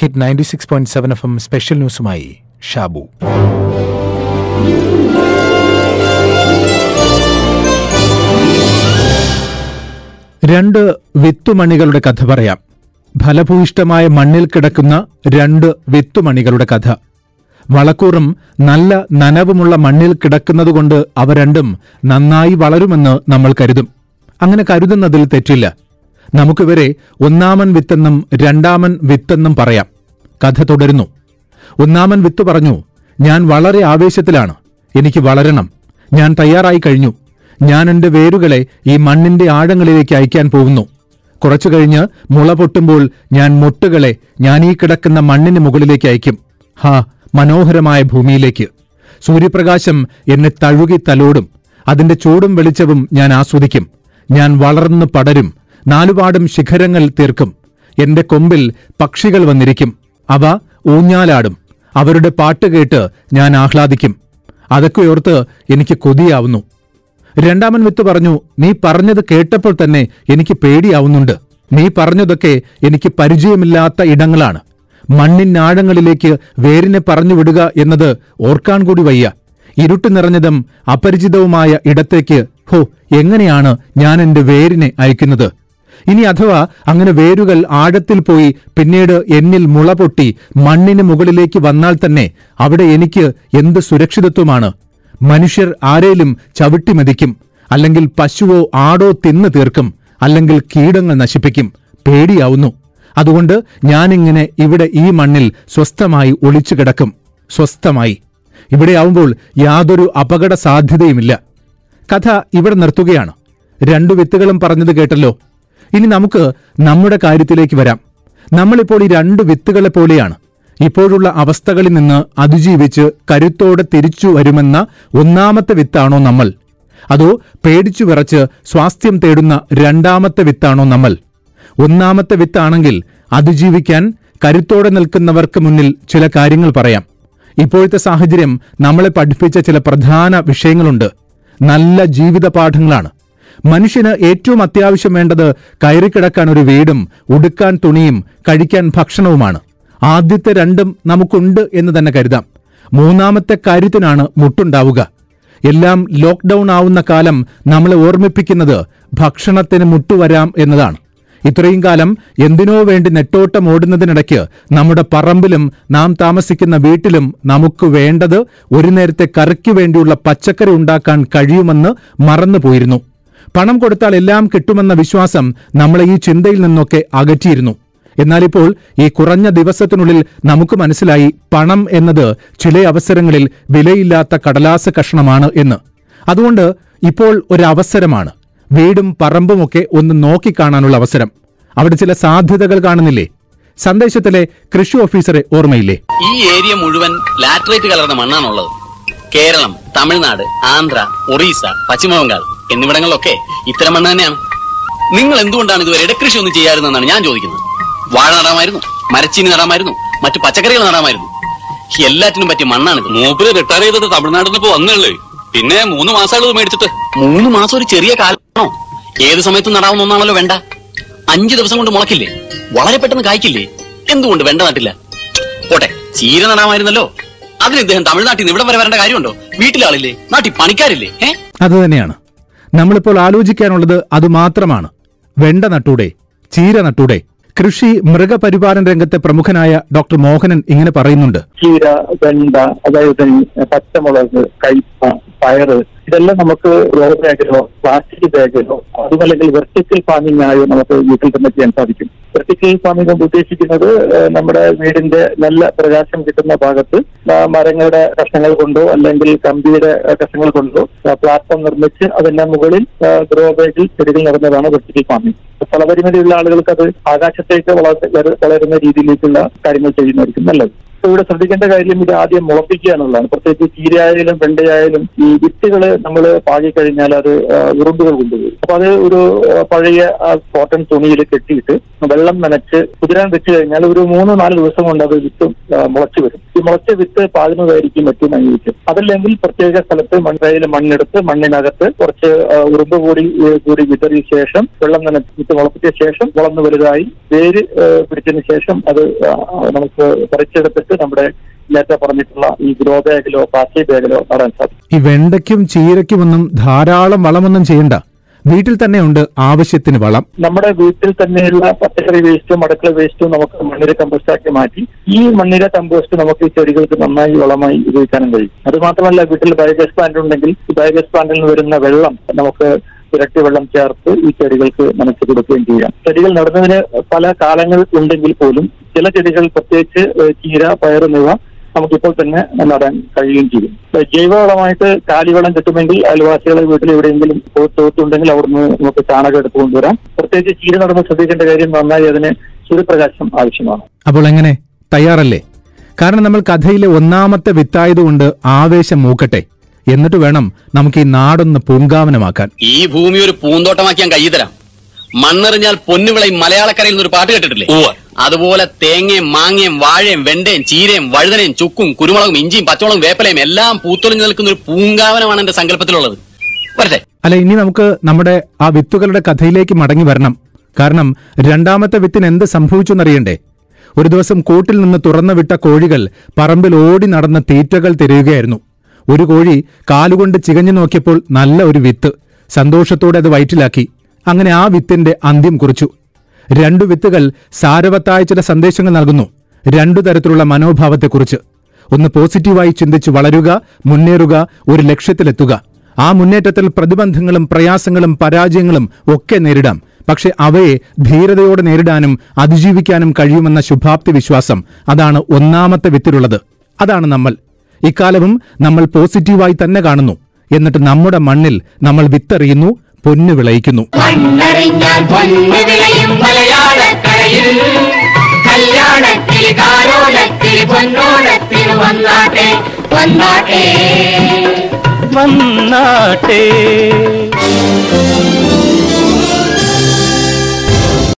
Hit ninety six point seven F M special ന്യൂസുമായി Shabu. രണ്ട് വിത്തുമണികളുടെ കഥ പറയാം. ഫലഭൂയിഷ്ടമായ മണ്ണിൽ കിടക്കുന്ന രണ്ട് വിത്തുമണികളുടെ കഥ. വളക്കൂറും നല്ല നനവുമുള്ള മണ്ണിൽ കിടക്കുന്നതുകൊണ്ട് അവ രണ്ടും നന്നായി വളരുമെന്ന് നമ്മൾ കരുതും. അങ്ങനെ കരുതുന്നതിൽ തെറ്റില്ല. നമുക്കിവരെ ഒന്നാമൻ വിത്തെന്നും രണ്ടാമൻ വിത്തെന്നും പറയാം. കഥ തുടരുന്നു. ഒന്നാമൻ വിത്ത് പറഞ്ഞു ഞാൻ വളരെ ആവേശത്തിലാണ്. എനിക്ക് വളരണം. ഞാൻ തയ്യാറായി കഴിഞ്ഞു. ഞാൻ എന്റെ വേരുകളെ ഈ മണ്ണിന്റെ ആഴങ്ങളിലേക്ക് അയക്കാൻ പോകുന്നു. കുറച്ചു കഴിഞ്ഞ് മുള പൊട്ടുമ്പോൾ ഞാൻ മുട്ടുകളെ ഞാൻ ഈ കിടക്കുന്ന മണ്ണിന് മുകളിലേക്ക് അയക്കും. ഹാ മനോഹരമായ ഭൂമിയിലേക്ക്. സൂര്യപ്രകാശം എന്നെ തഴുകി തലോടും. അതിന്റെ ചൂടും വെളിച്ചവും ഞാൻ ആസ്വദിക്കും. ഞാൻ വളർന്നു പടരും. നാലുപാടും ശിഖരങ്ങൾ തീർക്കും. എന്റെ കൊമ്പിൽ പക്ഷികൾ വന്നിരിക്കും. അവ ഊഞ്ഞാലാടും. അവരുടെ പാട്ട് കേട്ട് ഞാൻ ആഹ്ലാദിക്കും. അതൊക്കെ ഓർത്ത് എനിക്ക് കൊതിയാവുന്നു. രണ്ടാമൻ വിത്ത് പറഞ്ഞു നീ പറഞ്ഞത് കേട്ടപ്പോൾ തന്നെ എനിക്ക് പേടിയാവുന്നുണ്ട്. നീ പറഞ്ഞതൊക്കെ എനിക്ക് പരിചയമില്ലാത്ത ഇടങ്ങളാണ്. മണ്ണിനാഴങ്ങളിലേക്ക് വേരിനെ പറഞ്ഞു വിടുക എന്നത് ഓർക്കാൻ കൂടി വയ്യ. ഇരുട്ട് നിറഞ്ഞതും അപരിചിതവുമായ ഇടത്തേക്ക് ഹോ എങ്ങനെയാണ് ഞാൻ എന്റെ വേരിനെ അയക്കുന്നത്? ഇനി അഥവാ അങ്ങനെ വേരുകൾ ആഴത്തിൽ പോയി പിന്നീട് എന്നിൽ മുള പൊട്ടി മണ്ണിന് മുകളിലേക്ക് വന്നാൽ തന്നെ അവിടെ എനിക്ക് എന്ത് സുരക്ഷിതത്വമാണ്? മനുഷ്യർ ആരേലും ചവിട്ടി മതിക്കും അല്ലെങ്കിൽ പശുവോ ആടോ തിന്നു തീർക്കും അല്ലെങ്കിൽ കീടങ്ങൾ നശിപ്പിക്കും പേടിയാവുന്നു. അതുകൊണ്ട് ഞാനിങ്ങനെ ഇവിടെ ഈ മണ്ണിൽ സ്വസ്ഥമായി ഒളിച്ചു കിടക്കും. സ്വസ്ഥമായി. ഇവിടെയാവുമ്പോൾ യാതൊരു അപകട സാധ്യതയുമില്ല കഥ ഇവിടെ നിർത്തുകയാണ്. രണ്ടു വിത്തുകളും പറഞ്ഞത് കേട്ടല്ലോ. ഇനി നമുക്ക് നമ്മുടെ കാര്യത്തിലേക്ക് വരാം. നമ്മളിപ്പോൾ ഈ രണ്ട് വിത്തുകളെ പോലെയാണ്. ഇപ്പോഴുള്ള അവസ്ഥകളിൽ നിന്ന് അതിജീവിച്ച് കരുത്തോടെ തിരിച്ചു വരുമെന്ന ഒന്നാമത്തെ വിത്താണോ നമ്മൾ? അതോ പേടിച്ചു വിറച്ച് സ്വാസ്ഥ്യം തേടുന്ന രണ്ടാമത്തെ വിത്താണോ നമ്മൾ? ഒന്നാമത്തെ വിത്താണെങ്കിൽ അതിജീവിക്കാൻ കരുത്തോടെ നിൽക്കുന്നവർക്ക് മുന്നിൽ ചില കാര്യങ്ങൾ പറയാം. ഇപ്പോഴത്തെ സാഹചര്യം നമ്മളെ പഠിപ്പിച്ച ചില പ്രധാന വിഷയങ്ങളുണ്ട്. നല്ല ജീവിത പാഠങ്ങളാണ് മനുഷ്യന് ഏറ്റവും അത്യാവശ്യം വേണ്ടത് കയറിക്കിടക്കാൻ ഒരു വീടും ഉടുക്കാൻ തുണിയും കഴിക്കാൻ ഭക്ഷണവുമാണ്. ആദ്യത്തെ രണ്ടും നമുക്കുണ്ട് എന്ന് തന്നെ കരുതാം. മൂന്നാമത്തെ കാര്യത്തിനാണ് മുട്ടുണ്ടാവുക. എല്ലാം ലോക്ക്ഡൌൺ ആവുന്ന കാലം നമ്മളെ ഓർമ്മിപ്പിക്കുന്നത് ഭക്ഷണത്തിന് മുട്ടുവരാം എന്നതാണ്. ഇത്രയും കാലം എന്തിനോ വേണ്ടി നെട്ടോട്ടം ഓടുന്നതിനിടയ്ക്ക് നമ്മുടെ പറമ്പിലും നാം താമസിക്കുന്ന വീട്ടിലും നമുക്ക് വേണ്ടത് ഒരു നേരത്തെ കറിക്ക് വേണ്ടിയുള്ള പച്ചക്കറി ഉണ്ടാക്കാൻ കഴിയുമെന്ന് മറന്നുപോയിരുന്നു. പണം കൊടുത്താൽ എല്ലാം കിട്ടുമെന്ന വിശ്വാസം നമ്മളെ ഈ ചിന്തയിൽ നിന്നൊക്കെ അകറ്റിയിരുന്നു. എന്നാലിപ്പോൾ ഈ കുറഞ്ഞ ദിവസത്തിനുള്ളിൽ നമുക്ക് മനസ്സിലായി പണം എന്നത് ചില അവസരങ്ങളിൽ വിലയില്ലാത്ത കടലാസ കഷണമാണ് എന്ന്. അതുകൊണ്ട് ഇപ്പോൾ ഒരവസരമാണ് വീടും പറമ്പുമൊക്കെ ഒന്ന് നോക്കിക്കാണാനുള്ള അവസരം. അവിടെ ചില സാധ്യതകൾ കാണുന്നില്ലേ? സന്ദേശത്തിലെ കൃഷി ഓഫീസറെ ഓർമ്മയില്ലേ? ഈ ഏരിയ മുഴുവൻ ലാറ്ററേറ്റ് കലർന്ന മണ്ണാണുള്ളത്. കേരളം തമിഴ്നാട് ആന്ധ്ര ഒറീസ പശ്ചിമബംഗാൾ. എന്നിവിടങ്ങളിലൊക്കെ ഇത്തരം മണ്ണ് തന്നെയാണ്. നിങ്ങൾ എന്തുകൊണ്ടാണ് ഇതുവരെ ഇടക്കൃഷി ഒന്നും ചെയ്യാറുതെന്നാണ് ഞാൻ ചോദിക്കുന്നത്? വാഴ നടാമായിരുന്നു മരച്ചീനി നടാമായിരുന്നു മറ്റു പച്ചക്കറികൾ നടാമായിരുന്നു. എല്ലാറ്റിനും പറ്റിയ മണ്ണാണ് മൂപ്പര് റിട്ടയർ ചെയ്തത് തമിഴ്നാട്ടിൽ നിന്ന് ഇപ്പൊ വന്നുള്ളേ പിന്നെ മൂന്ന് മാസമായിട്ട് മേടിച്ചിട്ട്. മൂന്ന് മാസം ഒരു ചെറിയ കാലമാണോ ഏത് സമയത്തും നടാവുന്ന ഒന്നാണല്ലോ വേണ്ട. അഞ്ചു ദിവസം കൊണ്ട് മുളക്കില്ലേ വളരെ പെട്ടെന്ന് കായ്ക്കില്ലേ? എന്തുകൊണ്ട് വേണ്ട നട്ടില്ല? പോട്ടെ ചീര നടാമായിരുന്നല്ലോ. അതിന് ഇദ്ദേഹം തമിഴ്നാട്ടിൽ നിന്ന് ഇവിടെ വരെ വരേണ്ട കാര്യമുണ്ടോ? വീട്ടിലാളില്ലേ? നാട്ടിൽ പണിക്കാരില്ലേ? അത് അതുതന്നെയാണ് നമ്മളിപ്പോൾ ആലോചിക്കാനുള്ളത് അതുമാത്രമാണ്. വെണ്ട നട്ടൂടെ ചീര നട്ടൂടെ കൃഷി മൃഗപരിപാലന രംഗത്തെ പ്രമുഖനായ ഡോക്ടർ മോഹനൻ ഇങ്ങനെ പറയുന്നുണ്ട്. ചീര വെണ്ട അതായത് പച്ചമുളക് കയ്പ പയറ് ഇതെല്ലാം നമുക്ക് റോ ബാഗിലോ പ്ലാസ്റ്റിക് ബാഗിലോ അതുമല്ലെങ്കിൽ വെർട്ടിക്കൽ ഫാമിംഗ് ആയോ നമുക്ക് വീട്ടിൽ തന്നെ ചെയ്യാൻ സാധിക്കും. വെർട്ടിക്കൽ ഫാമിംഗ് കൊണ്ട് ഉദ്ദേശിക്കുന്നത് നമ്മുടെ വീടിന്റെ നല്ല പ്രകാശം കിട്ടുന്ന ഭാഗത്ത് മരങ്ങളുടെ കഷ്ണങ്ങൾ കൊണ്ടോ അല്ലെങ്കിൽ കമ്പിയുടെ കഷ്ണങ്ങൾ കൊണ്ടോ പ്ലാറ്റ്ഫോം നിർമ്മിച്ച് അതിന്റെ മുകളിൽ ഗ്രോ ബാഗിൽ ചെടികൾ നിറഞ്ഞതാണ് വെർട്ടിക്കൽ ഫാമിംഗ് സ്ഥലപരിമിതിയുള്ള ആളുകൾക്ക് അത് ആകാശത്തേക്ക് വളർന്ന രീതിയിലേക്കുള്ള കാര്യങ്ങൾ ചെയ്യുന്നതായിരിക്കും നല്ലത്. ഇവിടെ ശ്രദ്ധിക്കേണ്ട കാര്യം ഇത് ആദ്യം മുളപ്പിക്കുക എന്നുള്ളതാണ്. പ്രത്യേകിച്ച് ചീരയായാലും വെണ്ടയായാലും ഈ വിത്തുകൾ നമ്മൾ പാകിക്കഴിഞ്ഞാൽ അത് ഉറുമ്പുകൾ കൊണ്ടുപോകും. അപ്പൊ അത് ഒരു പഴയ കോട്ടൺ തുണിയിൽ കെട്ടിയിട്ട് വെള്ളം നനച്ച് കുതിരാൻ വെച്ച് കഴിഞ്ഞാൽ ഒരു മൂന്ന് നാല് ദിവസം കൊണ്ട് അത് വിത്ത് മുളച്ചു വരും. ഈ മുളച്ച വിത്ത് പാകുന്നതായിരിക്കും മറ്റും അനുയോജ്യം അതല്ലെങ്കിൽ പ്രത്യേക സ്ഥലത്ത് മണ്ണയിൽ മണ്ണെടുത്ത് മണ്ണിനകത്ത് കുറച്ച് ഉറുമ്പ് കൂടി കൂടി വിതറിയ ശേഷം വെള്ളം നനച്ച് വിത്ത് മുളപ്പിച്ച ശേഷം വളർന്നു വലുതായി വേര് പിടിച്ചതിന് ശേഷം അത് ആ, നമുക്ക് നമ്മുടെ നേരത്തെ പറഞ്ഞിട്ടുള്ള ഈ ഗ്രോ ബാഗിലോ പാർട്ടി ബാഗിലോ നടാൻ സാധിക്കും. ഈ വെണ്ടയ്ക്കും ചീരയ്ക്കുമൊന്നും ധാരാളം വളമൊന്നും ചെയ്യണ്ട. വീട്ടിൽ തന്നെ ഉണ്ട് ആവശ്യത്തിന് വളം. നമ്മുടെ വീട്ടിൽ തന്നെയുള്ള പച്ചക്കറി വേസ്റ്റും അടുക്കള വേസ്റ്റും നമുക്ക് മണ്ണിര കമ്പോസ്റ്റാക്കി മാറ്റി ഈ മണ്ണിര കമ്പോസ്റ്റ് നമുക്ക് ഈ ചെടികൾക്ക് നന്നായി വളമായി ഉപയോഗിക്കാനും കഴിയും. അത് മാത്രമല്ല വീട്ടിൽ ബയോഗ്യാസ് പ്ലാന്റ് ഉണ്ടെങ്കിൽ ഈ ബയോഗ്യാസ് പ്ലാന്റിൽ നിന്ന് വരുന്ന വെള്ളം നമുക്ക് ഇരട്ടി വെള്ളം ചേർത്ത് ഈ ചെടികൾക്ക് നനച്ചു കൊടുക്കുകയും ചെയ്യാം. ചെടികൾ നടുന്നതിന് പല കാലങ്ങൾ ഉണ്ടെങ്കിൽ പോലും ചില ചെടികൾ പ്രത്യേകിച്ച് ചീര പയർ എന്നിവ നമുക്കിപ്പോൾ തന്നെ നടാൻ കഴിയുകയും ചെയ്യും. ജൈവവളമായിട്ട് കാലിവളം കിട്ടുമെങ്കിൽ അയൽവാസികളെ വീട്ടിൽ എവിടെയെങ്കിലും തോത്തുണ്ടെങ്കിൽ അവിടുന്ന് നമുക്ക് ചാണകം എടുത്തു കൊണ്ടുവരാം. പ്രത്യേകിച്ച് ചീര നടന്ന് ശ്രദ്ധിക്കേണ്ട കാര്യം നന്നായി അതിന് സൂര്യപ്രകാശം ആവശ്യമാണ്. അപ്പോൾ എങ്ങനെ? തയ്യാറല്ലേ? കാരണം നമ്മൾ കഥയിലെ ഒന്നാമത്തെ വിത്തായതുകൊണ്ട് ആവേശം മൂക്കട്ടെ. എന്നിട്ട് വേണം നമുക്ക് ഈ നാടൊന്ന് പൂങ്കാവനമാക്കാൻ. ഈ ഭൂമി ഒരു പൂന്തോട്ടമാക്കിയാൻ കൈ തരാം. മണ്ണെറിഞ്ഞാൽ പൊന്നുവിളയും മലയാളക്കരയിൽ ഒരു പാട്ട് കേട്ടിട്ടില്ലേ? അതുപോലെ തേങ്ങയും മാങ്ങയും വാഴയും വെണ്ടയും ചീരയും വഴുതനയും ചുക്കും കുരുമുളകും ഇഞ്ചിയും പച്ചമുളകും വേപ്പലയും എല്ലാം പൂത്തൊളിഞ്ഞു നിൽക്കുന്ന ഒരു പൂങ്കാവനമാണ് എന്റെ സങ്കല്പത്തിലുള്ളത്. വരട്ടെ. അല്ല ഇനി നമുക്ക് നമ്മുടെ ആ വിത്തുകളുടെ കഥയിലേക്ക് മടങ്ങി വരണം. കാരണം രണ്ടാമത്തെ വിത്തിന് എന്ത് സംഭവിച്ചു എന്നറിയണ്ടേ? ഒരു ദിവസം കൂട്ടിൽ നിന്ന് തുറന്നു വിട്ട കോഴികൾ പറമ്പിൽ ഓടി നടന്ന തീറ്റകൾ തിരയുകയായിരുന്നു. ഒരു കോഴി കാലുകൊണ്ട് ചികഞ്ഞു നോക്കിയപ്പോൾ നല്ല ഒരു വിത്ത്. സന്തോഷത്തോടെ അത് വയറ്റിലാക്കി. അങ്ങനെ ആ വിത്തിന്റെ അന്ത്യം കുറിച്ചു. രണ്ടു വിത്തുകൾ സാരവത്തായ ചില സന്ദേശങ്ങൾ നൽകുന്നു. രണ്ടു തരത്തിലുള്ള മനോഭാവത്തെക്കുറിച്ച്. ഒന്ന് പോസിറ്റീവായി ചിന്തിച്ച് വളരുക മുന്നേറുക ഒരു ലക്ഷ്യത്തിലെത്തുക. ആ മുന്നേറ്റത്തിൽ പ്രതിബന്ധങ്ങളും പ്രയാസങ്ങളും പരാജയങ്ങളും ഒക്കെ നേരിടാം. പക്ഷെ അവയെ ധീരതയോടെ നേരിടാനും അതിജീവിക്കാനും കഴിയുമെന്ന ശുഭാപ്തി വിശ്വാസം അതാണ് ഒന്നാമത്തെ വിത്തിലുള്ളത്. അതാണ് നമ്മൾ. ഇക്കാലവും നമ്മൾ പോസിറ്റീവായി തന്നെ കാണുന്നു. എന്നിട്ട് നമ്മുടെ മണ്ണിൽ നമ്മൾ വിത്തെറിയുന്നു പൊന്നു വിളയിക്കുന്നു. വന്നാട്ടേ.